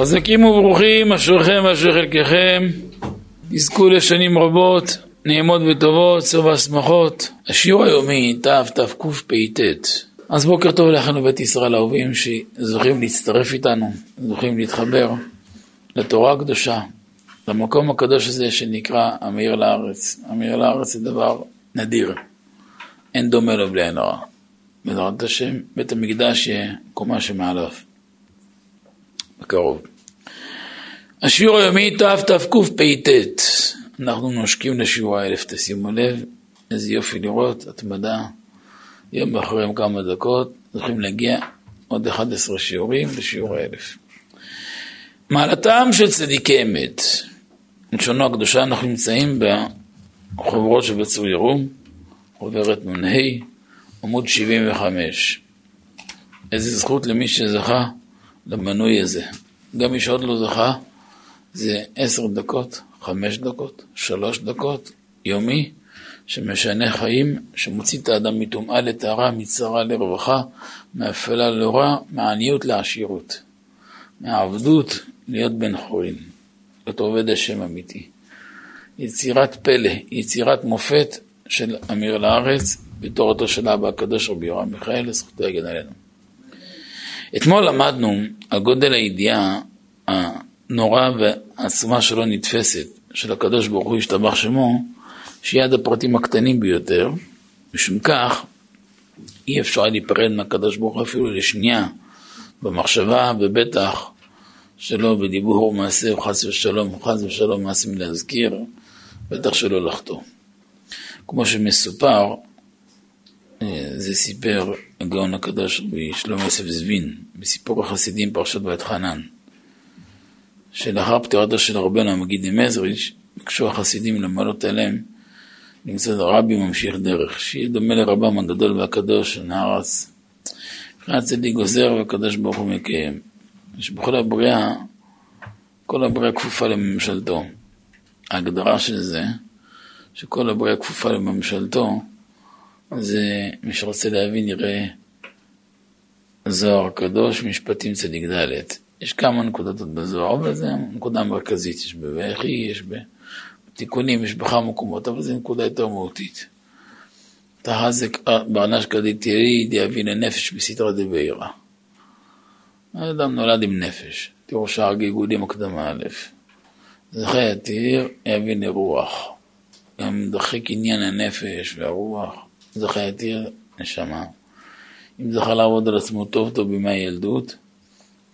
חזקים וברוכים, אשריכם ואשרי חלקכם, יזכו לשנים רבות, נעימות וטובות, סוף השמחות. השיעור היומי, תתקפ"ט. אז בוקר טוב לכם בית ישראל האהובים שזוכים להצטרף איתנו, זוכים להתחבר לתורה הקדושה, למקום הקדוש הזה שנקרא המאיר לארץ. המאיר לארץ זה דבר נדיר, אין דומה לו בלי עין הרע. בעזרת השם, בית המקדש יהיה קומה שמעליו. בקרוב. השיעור היומי תתקפ"ט, אנחנו נושקים לשיעור האלף, תשימו לב, איזה יופי לראות, התמדה, יום אחרי יום כמה דקות, צריכים להגיע עוד 11 שיעורים לשיעור האלף. מעלתם של צדיקי אמת, לשונו הקדושה, אנחנו נמצאים בחוברות שבצור ירום, חוברת נ"ה, עמוד 75. איזה זכות למי שזכה למנוי הזה. גם מי שעוד לא זכה, זה עשר דקות, חמש דקות, שלוש דקות, יומי, שמשנה חיים, שמוציא את האדם מטומאה לטהרה, מצרה לרווחה, מאפלה לרע, מעניות לעשירות, מהעבדות להיות בן חורין, להיות עובד השם אמיתי. יצירת פלא, יצירת מופת של אמיר לארץ, בתורתו של אבא הקדוש רבי יורם מיכאל, זכותו יגן עלינו. אתמול למדנו על גודל הידיעה הנורא והעצומה שלא נתפסת, של הקדוש ברוך הוא השתבח שמו, שהיא עד הפרטים הקטנים ביותר, משום כך אי אפשר להיפרד מהקדוש ברוך הוא אפילו לשנייה, במחשבה ובטח שלא בדיבור ומעשה וחס ושלום, וחס ושלום מעשים להזכיר, בטח שלא לחטוא. כמו שמסופר, אה, זה סיפר הגאון הקדוש רבי שלמה יוסף זבין, בסיפור החסידים פרשת בית חנן, שלאחר פטירתו של רבנו המגיד ממזריץ', ביקשו החסידים למלות עליהם למצוא רבי ממשיך דרך, שיהיה דומה לרבם הגדול והקדוש הנערץ. מבחינת צדיק גוזר והקדוש ברוך הוא מקיים. שבכל הבריאה, כל הבריאה כפופה לממשלתו. ההגדרה של זה, שכל הבריאה כפופה לממשלתו, זה מי שרוצה להבין יראה זוהר הקדוש, משפטים צדיק ד'. יש כמה נקודות בזוהר, אבל נקודה מרכזית, יש בבכי, יש בתיקונים, יש בכמה מקומות, אבל זו נקודה יותר מהותית. תחזק בענש כדתירי דיאבי לנפש בסתרא דבעירא. האדם נולד עם נפש, תראו שער גיגולים הקדמה א', זכי יתיר יבין לרוח, גם דחק עניין הנפש והרוח, זכה יתיר נשמה. אם זכה לעבוד על עצמו טוב טוב בימי הילדות,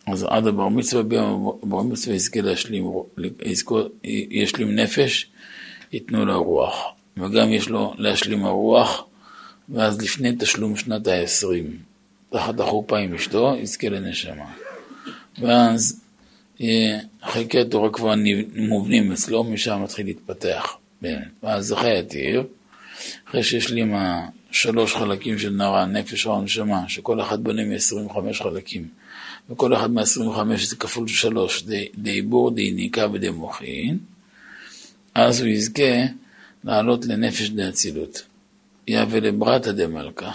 אז עד הבר מצווה, הבר מצווה יזכה להשלים, ישלים נפש, ייתנו לו רוח. וגם יש לו להשלים הרוח, ואז לפני תשלום שנת העשרים, תחת החופה עם אשתו, יזכה לנשמה. ואז חלקי התורה כבר מובנים אצלו, משם מתחיל להתפתח. ואז זכה יתיר. אחרי שהשלים השלוש חלקים של נערה, הנפש או הנשמה, שכל אחד בונה מ-25 חלקים, וכל אחד מה-25 זה כפול שלוש, די בור, די ניקה ודי מוחין, אז הוא יזכה לעלות לנפש די אצילות. יהווה לברתא דמלכה,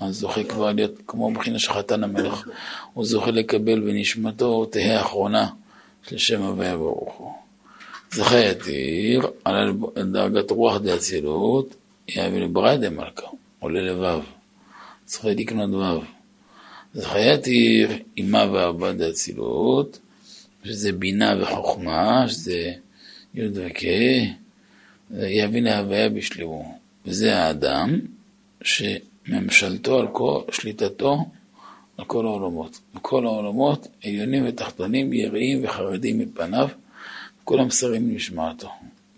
אז זוכה כבר להיות כמו מבחינה של חתן המלך, הוא זוכה לקבל בנשמתו תהא אחרונה של שם הוויה ברוך הוא. זכה יתיר על דרגת רוח די אצילות, יהווה לבריידה מלכה, עולה לבב. צריך לקנות וו. אז חייתי אימה וארבע דאצילות, שזה בינה וחוכמה, שזה י' וק', יבין להוויה בשלמו. וזה האדם שממשלתו על כל, שליטתו על כל העולמות. וכל העולמות עליונים ותחתונים, יראים וחרדים מפניו, כולם שרים למשמעתו.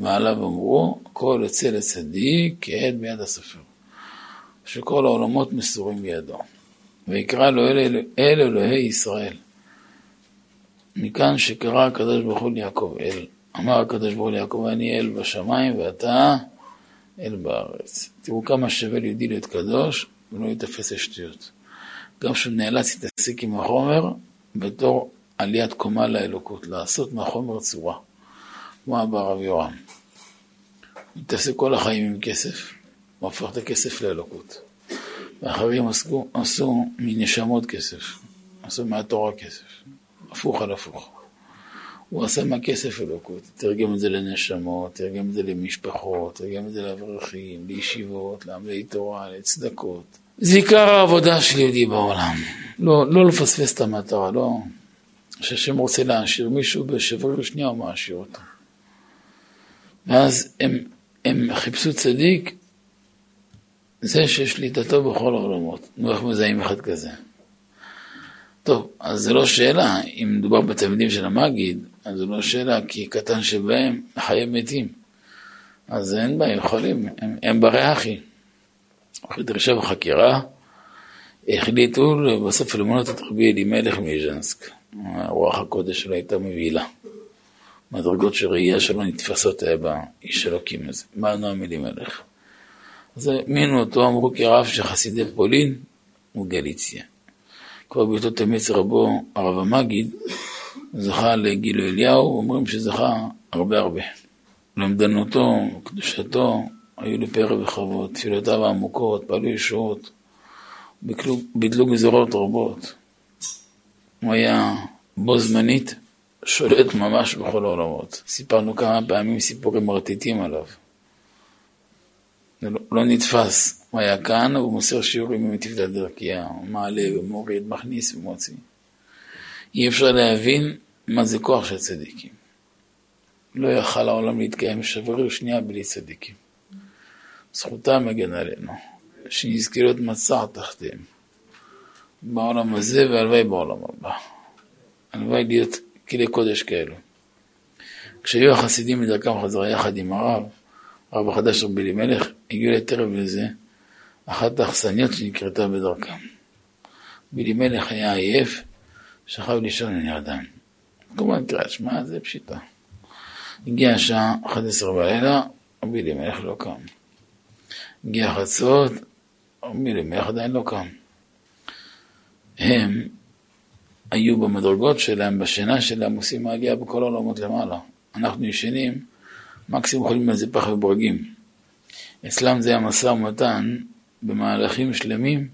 ועליו אמרו, הכל יוצא לצדיק כעד ביד הסופר. שכל העולמות מסורים בידו. ויקרא לו אל, אל אלוהי ישראל. מכאן שקרא הקדוש ברוך הוא ליעקב אל. אמר הקדוש ברוך הוא ליעקב, אני אל בשמיים ואתה אל בארץ. תראו כמה שווה ליהודי להיות קדוש ולא ייתפס לשטויות. גם שהוא נאלץ להתעסק עם החומר בתור עליית קומה לאלוקות, לעשות מהחומר צורה. כמו אבא הרב יורם. הוא מתעסק כל החיים עם כסף, הוא הפך את הכסף לאלוקות. ואחרים עסקו, עשו מנשמות כסף, עשו מהתורה כסף, הפוך על הפוך. הוא עשה מהכסף אלוקות, תרגם את זה לנשמות, תרגם את זה למשפחות, תרגם את זה לאברכים, לישיבות, לעמדי תורה, לצדקות. זה עיקר העבודה של יהודי בעולם. לא, לא לפספס את המטרה, לא. שהשם רוצה להעשיר מישהו בשבריר שנייה הוא מעשיר אותו. ואז הם, הם חיפשו צדיק, זה ששליטתו בכל העולמות. נו, איך מזהים אחד כזה? טוב, אז זה לא שאלה, אם מדובר בתלמידים של המגיד, אז זו לא שאלה, כי קטן שבהם חיי מתים. אז אין בעיה, יכולים, הם, הם ברי אחי. דרישה וחקירה, החליטו בסוף למנות את רבי אלימלך מז'נסק. רוח הקודש שלו הייתה מבהילה. מדרגות של ראייה שלו נתפסות היה באיש אלוקים הזה, נועם אלימלך. אז האמינו אותו, אמרו כרב חסידי פולין וגליציה. כבר בהיותו תמיץ רבו, הרב המגיד, זכה לגילו אליהו, אומרים שזכה הרבה הרבה. למדנותו, קדושתו, היו לפרא וחוות, תפילותיו העמוקות, פעלו ישועות, ביטלו גזרות רבות. הוא היה בו זמנית שולט ממש בכל העולמות. סיפרנו כמה פעמים סיפורים מרטיטים עליו. זה לא, לא נתפס. הוא היה כאן, הוא מוסר שיעורים ממטיבת דרכיה, הוא מעלה ומוריד, מכניס ומוציא. אי אפשר להבין מה זה כוח של צדיקים. לא יכל העולם להתקיים שבריר שנייה בלי צדיקים. זכותם מגן עלינו, שנזכה להיות מצע תחתיהם, בעולם הזה והלוואי בעולם הבא. הלוואי להיות כלי קודש כאלו. כשהיו החסידים בדרכם חזרה יחד עם הרב, הרב החדש רבי אלימלך, הגיעו לטרם לזה, אחת האכסניות שנקראתה בדרכם. רבי אלימלך היה עייף, שכב לישון ונרדם. כמובן קריאת שמע זה פשיטה. הגיעה השעה 11 בלילה, רבי אלימלך לא קם. הגיע חצות, רבי אלימלך עדיין לא קם. הם היו במדרגות שלהם, בשינה שלהם, עושים העלייה בכל העולמות למעלה. אנחנו ישנים, מקסימום יכולים על זה פח וברגים. אצלם זה היה משא ומתן במהלכים שלמים,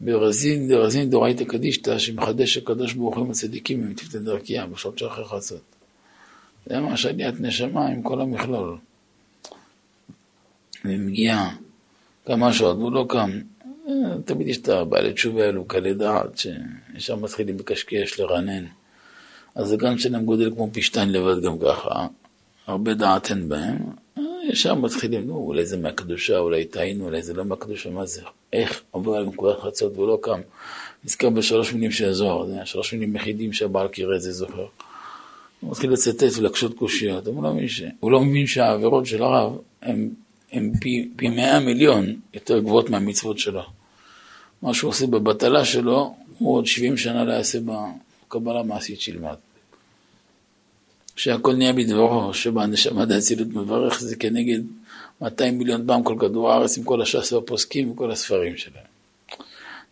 ברזין דרזין דורייתא קדישתא, שמחדש הקדוש ברוך הוא עם הצדיקים תפתא דרכיה, בשעות של אחרי חצות. זה ממש עליית נשמה עם כל המכלול. ומגיע כמה שעות, והוא לא קם. תמיד יש את הבעלי תשובה האלו, קלי דעת, שישר מתחילים לקשקש, לרנן. אז הגן שלהם גודל כמו שתיים לבד גם ככה, הרבה דעת אין בהם, ישר מתחילים, נו, אולי זה מהקדושה, אולי טעינו, אולי זה לא מהקדושה, מה זה, איך עובר על נקודת חצות והוא לא קם. נזכר בשלוש מילים של הזוהר, זה השלוש מילים יחידים שהבעל קירה את זה זוכר. הוא מתחיל לצטט ולקשות קושיות, הוא לא מבין, ש... הוא לא מבין שהעבירות של הרב הן פי, פי מאה מיליון יותר גבוהות מהמצוות שלו. מה שהוא עושה בבטלה שלו, הוא עוד 70 שנה לא יעשה בקבלה מעשית שילמד. שהכל נהיה בדברו, שבה נשמה דאצילות מברך זה כנגד 200 מיליון פעם כל כדור הארץ עם כל הש"ס והפוסקים וכל הספרים שלהם.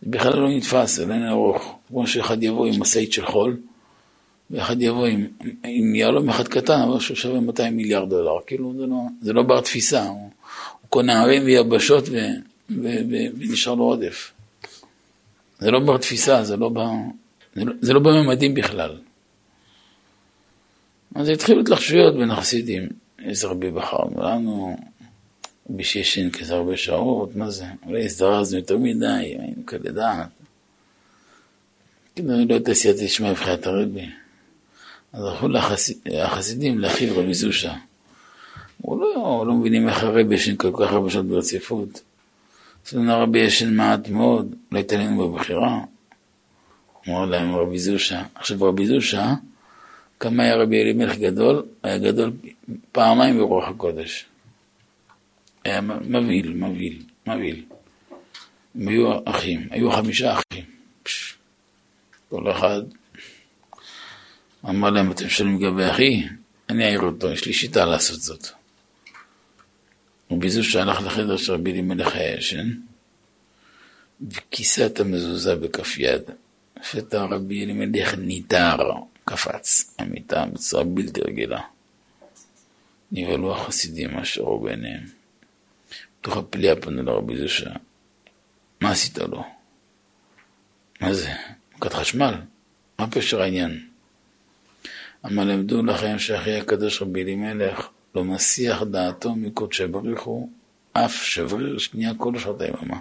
זה בכלל לא נתפס, זה אין ארוך. כמו שאחד יבוא עם משאית של חול, ואחד יבוא עם, עם יהלום אחד קטן, אבל שהוא שווה 200 מיליארד דולר. כאילו זה לא, זה לא בר תפיסה, הוא, הוא קונה ערים ויבשות ו, ו, ו, ונשאר לו עודף. זה לא בר תפיסה, זה לא, בר, זה לא, זה לא בממדים בכלל. אז התחילו התלחשויות בין החסידים. איזה רבי בחרנו לנו, רבי שישן כזה הרבה שעות, מה זה? אולי הזדרזנו יותר מדי, היינו כאלה דעת. כאילו, לא תעשייתי שמע מבחינת הרבי. אז הלכו לחסידים להכיל רבי זושה. הוא לא, לא מבינים איך הרבי ישן כל כך הרבה שעות ברציפות. אצלנו הרבי ישן מעט מאוד, לא הייתה לנו בבחירה. אמר להם רבי זושה. עכשיו רבי זושה, כמה היה רבי אלימלך גדול? היה גדול פעמיים ברוח הקודש. היה מבהיל, מבהיל, מבהיל. הם היו אחים, היו חמישה אחים. פש, כל אחד אמר להם, אתם שואלים לגבי אחי? אני אעיר אותו, יש לי שיטה לעשות זאת. רבי זוש שהלך לחדר של רבי אלימלך היה ישן, וכיסה את המזוזה בכף יד. לפתע רבי אלימלך ניתר, קפץ המיטה בצורה בלתי רגילה. נבהלו החסידים אשר ראו בעיניהם. בתוך הפליאה פנו לרבי זושה. מה עשית לו? מה זה? מכת חשמל? מה פשר העניין? אמר למדו לכם שאחי הקדוש רבי אלימלך לא מסיח דעתו מקודשי בריחו, אף שבריר שנייה כל שעות היממה.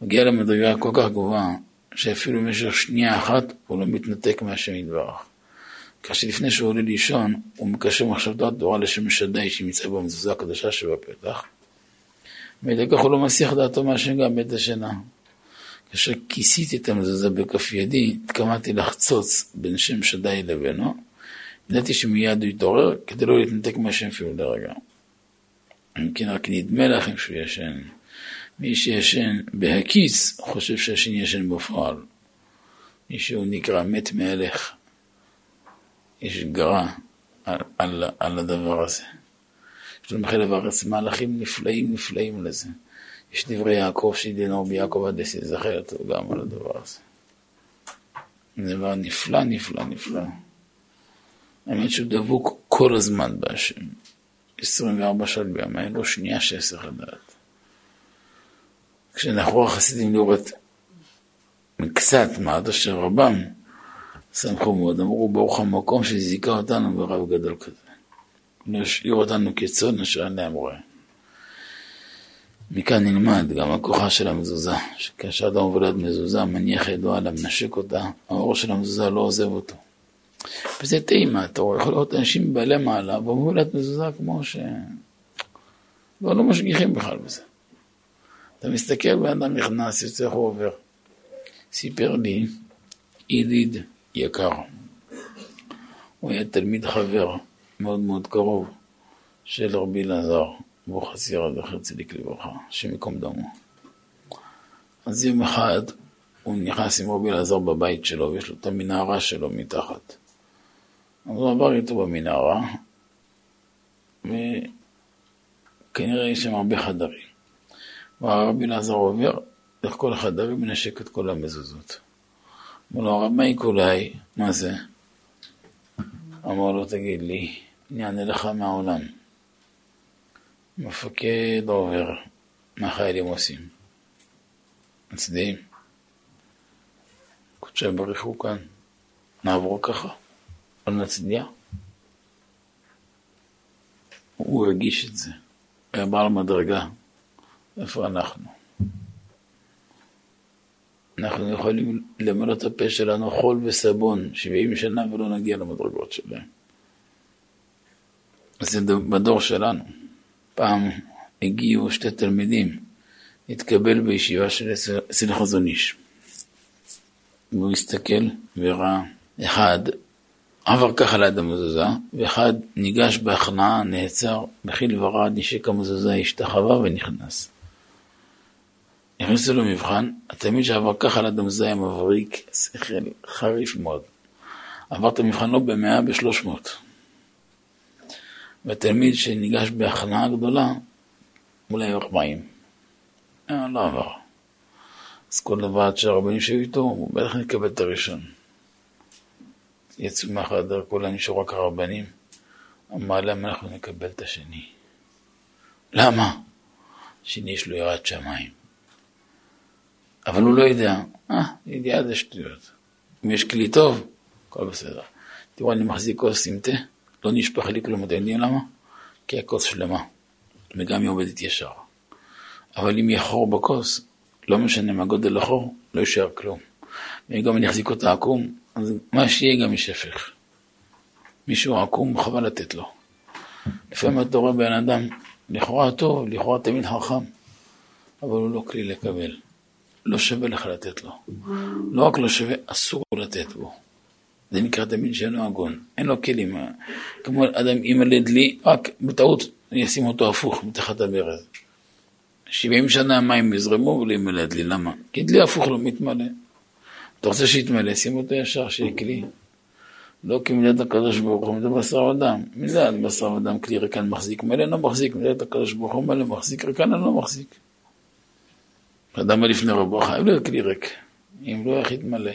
מגיע למדרגה כל כך גבוהה, שאפילו במשך שנייה אחת הוא לא מתנתק מהשם יתברך. כאשר לפני שהוא עולה לישון, הוא מקשר מחשבתו התורה לשם שדי שנמצא במזוזה הקדושה שבפתח, ועל כך הוא לא מסיח דעתו מהשם גם בעת השינה. כאשר כיסיתי את המזוזה בכף ידי, התכוונתי לחצוץ בין שם שדי לבינו, ידעתי שמיד הוא יתעורר כדי לא להתנתק מהשם אפילו לרגע. אם כן, רק נדמה לכם שהוא ישן. מי שישן בהקיץ, חושב שהשן ישן בפועל. מי שהוא נקרא מת מהלך. יש גרה על, על, על הדבר הזה. יש לנו בחלב הארץ מהלכים נפלאים נפלאים לזה. יש דברי יעקב שידנו ביעקב עד זכר אותו גם על הדבר הזה. זה דבר נפלא, נפלא, נפלא. האמת שהוא דבוק כל הזמן בהשם. 24 שעות ביום, אין לו שנייה שהסך לדעת. כשנחרו החסידים לראות מקצת מעד אשר רבם, שמחו מאוד, אמרו ברוך המקום שזיכה אותנו ברב גדול כזה. להשאיר אותנו כצאן אשר אין להם רואה. מכאן נלמד גם הכוחה של המזוזה, שכאשר אדם עובד מזוזה, מניח ידו עליו, מנשק אותה, האור של המזוזה לא עוזב אותו. וזה טעימה, אתה יכול לראות אנשים בעלי מעלה, ועובדת מזוזה כמו ש... לא, לא משגיחים בכלל בזה. אתה מסתכל, בן אדם נכנס, יוצא איך הוא עובר. סיפר לי ידיד יקר, הוא היה תלמיד חבר מאוד מאוד קרוב של רבי אלעזר, ברוך הסירה זכר צדיק לברכה, השם ייקום דמו. אז יום אחד הוא נכנס עם רבי אלעזר בבית שלו, ויש לו את המנהרה שלו מתחת. אז הוא עבר איתו במנהרה, וכנראה יש שם הרבה חדרים. והרבי אלעזר עובר דרך כל החדרים ומנשק את כל המזוזות. אמר לו, הרב מאי קולאי, מה זה? אמר לו, תגיד לי, אני אענה לך מהעולם. מפקד עובר, מה חיילים עושים? מצדיעים. קודשי בריחו כאן, נעבור ככה, לא נצדיע. הוא הרגיש את זה, היה בעל מדרגה. איפה אנחנו? אנחנו יכולים למלא את הפה שלנו חול וסבון 70 שנה ולא נגיע למדרגות שלהם. זה בדור שלנו. פעם הגיעו שתי תלמידים התקבל בישיבה של אצל חזון איש. והוא הסתכל וראה אחד עבר ככה ליד המזוזה, ואחד ניגש בהכנעה, נעצר, מכיל ורד, נשק המזוזה, השתחווה ונכנס. נכנסו למבחן, התלמיד שעבר ככה ליד המזוזה היה מבריק, שכל חריף מאוד. עבר את המבחן לא במאה, בשלוש מאות. והתלמיד שניגש בהכנעה גדולה, אולי ארבעים. אה, לא עבר. אז כל הוועד של הרבנים שהיו איתו, הוא בטח נקבל את הראשון. יצאו מהחדר, כולם נשארו רק הרבנים. אמר להם, אנחנו נקבל את השני. למה? השני יש לו יראת שמיים. אבל הוא לא יודע. אה, ידיעה זה שטויות. אם יש כלי טוב, הכל בסדר. תראו, אני מחזיק כוס עם תה, לא נשפך לי כלום, אתם יודעים למה? כי הכוס שלמה, וגם היא עובדת ישר. אבל אם יהיה חור בכוס, לא משנה מה גודל החור, לא יישאר כלום. וגם אני אחזיק אותה עקום, אז מה שיהיה גם יישפך. מישהו עקום, חבל לתת לו. לפעמים אתה רואה בן אדם, לכאורה טוב, לכאורה תמיד חכם, אבל הוא לא כלי לקבל. לא שווה לך לתת לו. לא רק לא שווה, אסור לתת בו. זה נקרא תמיד שאין לו הגון, אין לו כלים. כמו אדם יימלד לי, רק בטעות ישים אותו הפוך מתחת הברז. 70 שנה המים יזרמו ולא יימלד לי, למה? כי דלי הפוך לא מתמלא. אתה רוצה שיתמלא, שים אותו ישר, שיהיה כלי. לא כמידת הקדוש ברוך הוא, זה בשר ודם. מידת בשר ודם, כלי ריקן מחזיק, מלא לא מחזיק, מידת הקדוש ברוך הוא מלא מחזיק, ריקן לא מחזיק. אדם לפני רבו חייב להיות כלי ריק, אם לא איך יתמלא.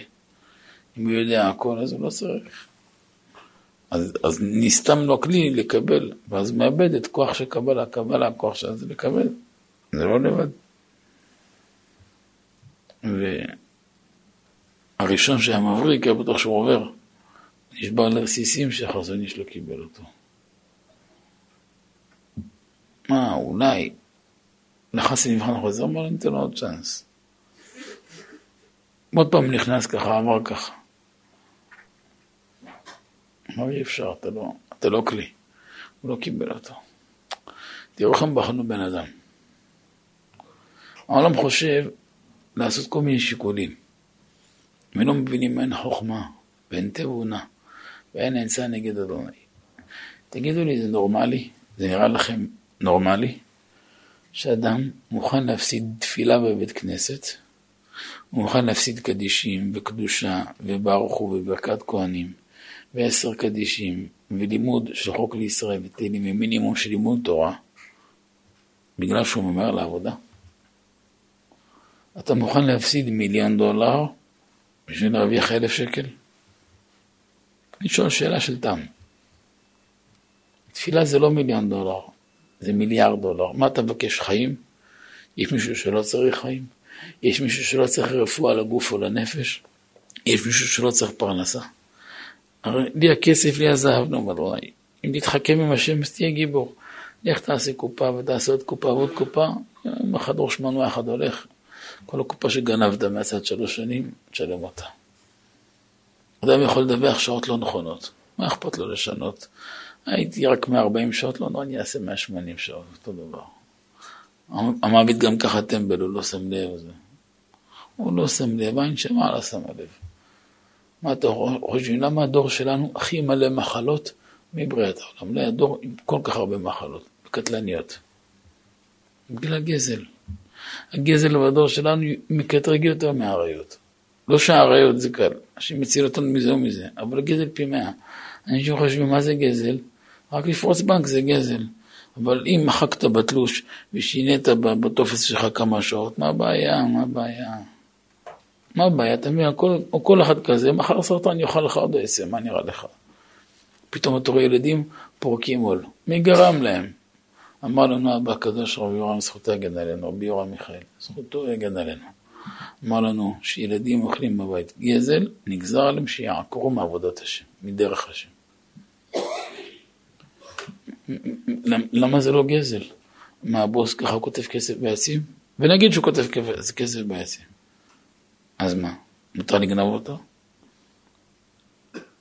אם הוא יודע הכל, אז הוא לא צריך. אז, אז נסתם לו כלי לקבל, ואז מאבד את כוח של קבלה, קבלה, כוח של זה לקבל. זה לא לבד. והראשון שהיה מבריק, היה בטוח שהוא עובר. נשבר לרסיסים שהחזון איש לא קיבל אותו. מה, אולי נכנס למבחן חוזר, אמר לי, ניתן לו עוד צ'אנס. עוד פעם נכנס ככה, אמר ככה. אמר אי אפשר, אתה לא, אתה לא כלי. הוא לא קיבל אותו. תראו איך הם בחנו בן אדם. העולם חושב לעשות כל מיני שיקולים. הם לא מבינים אין חוכמה ואין תבונה ואין עצה נגד אדוני. תגידו לי, זה נורמלי? זה נראה לכם נורמלי? שאדם מוכן להפסיד תפילה בבית כנסת, הוא מוכן להפסיד קדישים וקדושה וברוך הוא וברכת כהנים ועשר קדישים ולימוד של חוק לישראל ותהילים ומינימום של לימוד תורה בגלל שהוא ממהר לעבודה. אתה מוכן להפסיד מיליון דולר בשביל להרוויח אלף שקל? אני שואל שאלה של תם. תפילה זה לא מיליון דולר, זה מיליארד דולר. מה אתה מבקש, חיים? יש מישהו שלא צריך חיים? יש מישהו שלא צריך רפואה לגוף או לנפש? יש מישהו שלא צריך פרנסה? הרי לי הכסף, לי הזהב, נו, אבל אם תתחכם עם השם, אז תהיה גיבור. לך תעשה קופה ותעשה עוד קופה ועוד קופה, אחד ראש מנוע אחד הולך. כל הקופה שגנבת מהצד שלוש שנים, תשלם אותה. אדם יכול לדווח שעות לא נכונות, מה אכפת לו לשנות? הייתי רק 140 שעות, לא, לא, אני אעשה 180 שעות, אותו דבר. המעביד גם ככה טמבל, הוא לא שם לב. זה. הוא לא שם לב, עין שמה לא שמה לב. מה אתה חושב, למה הדור שלנו הכי מלא מחלות מבריאת העולם? לא הדור עם כל כך הרבה מחלות, קטלניות. בגלל הגזל. הגזל בדור שלנו מקטרג יותר מהאריות. לא שהאריות זה קל, השם מציל אותנו מזה ומזה, אבל הגזל פי מאה. אנשים חושבים מה זה גזל? רק לפרוץ בנק זה גזל. אבל אם מחקת בתלוש ושינית בטופס שלך כמה שעות, מה הבעיה? מה הבעיה? מה הבעיה? אתה מבין, כל, כל אחד כזה, מחר סרטן יאכל לך עוד עשר, מה נראה לך? פתאום אתה רואה ילדים פורקים עול. מי גרם להם? אמר לנו אבא הקדוש רבי יורם, זכותו יגן עלינו, רבי יורם מיכאל, זכותו יגן עלינו. אמר לנו שילדים אוכלים בבית גזל, נגזר עליהם שיעקרו מעבודת השם, מדרך השם. למה זה לא גזל? מה הבוס ככה כותב כסף בעצים? ונגיד שהוא כותב כסף בעצים. אז מה, מותר לגנוב אותו?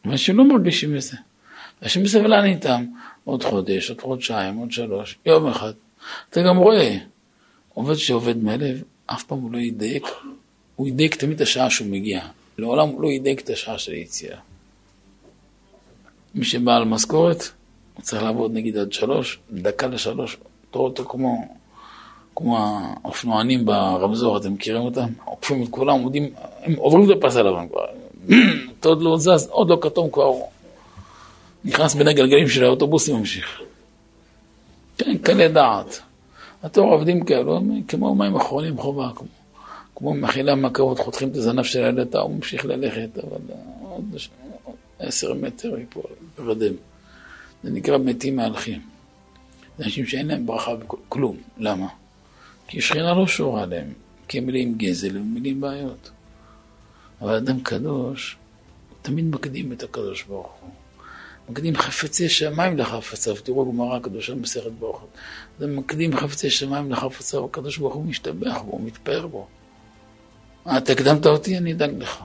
אנשים לא מרגישים בזה. אנשים בסבלן איתם, עוד חודש, עוד חודשיים, עוד שלוש, יום אחד. אתה גם רואה, עובד שעובד מהלב, אף פעם הוא לא ידייק, הוא ידייק תמיד את השעה שהוא מגיע. לעולם הוא לא ידייק את השעה של היציאה. מי שבא על משכורת, הוא צריך לעבוד נגיד עד שלוש, דקה לשלוש, תראו אותו כמו, כמו האופנוענים ברמזור, אתם מכירים אותם? עוקפים את כולם, עומדים, הם עוברים את הפס הלבן כבר. אתה עוד לא זז, עוד לא כתום כבר. נכנס בין הגלגלים של האוטובוס וממשיך. כן, קלה דעת. התור עובדים כאלו, כמו מים אחרונים חובה, כמו, כמו מחילה מכות, חותכים את הזנב של הילד, הוא ממשיך ללכת, אבל עוד עשר מטר יפול, ירדם. זה נקרא מתים מהלכים. זה אנשים שאין להם ברכה בכלום. למה? כי שכינה לא שורה עליהם, כי הם מלאים גזל ומלאים בעיות. אבל אדם קדוש, תמיד מקדים את הקדוש ברוך הוא. מקדים חפצי שמיים לחפציו, תראו גמרא הקדושה במסכת ברכות. זה מקדים חפצי שמיים לחפציו, הקדוש ברוך הוא משתבח בו, מתפאר בו. אה, אתה הקדמת אותי, אני אדאג לך.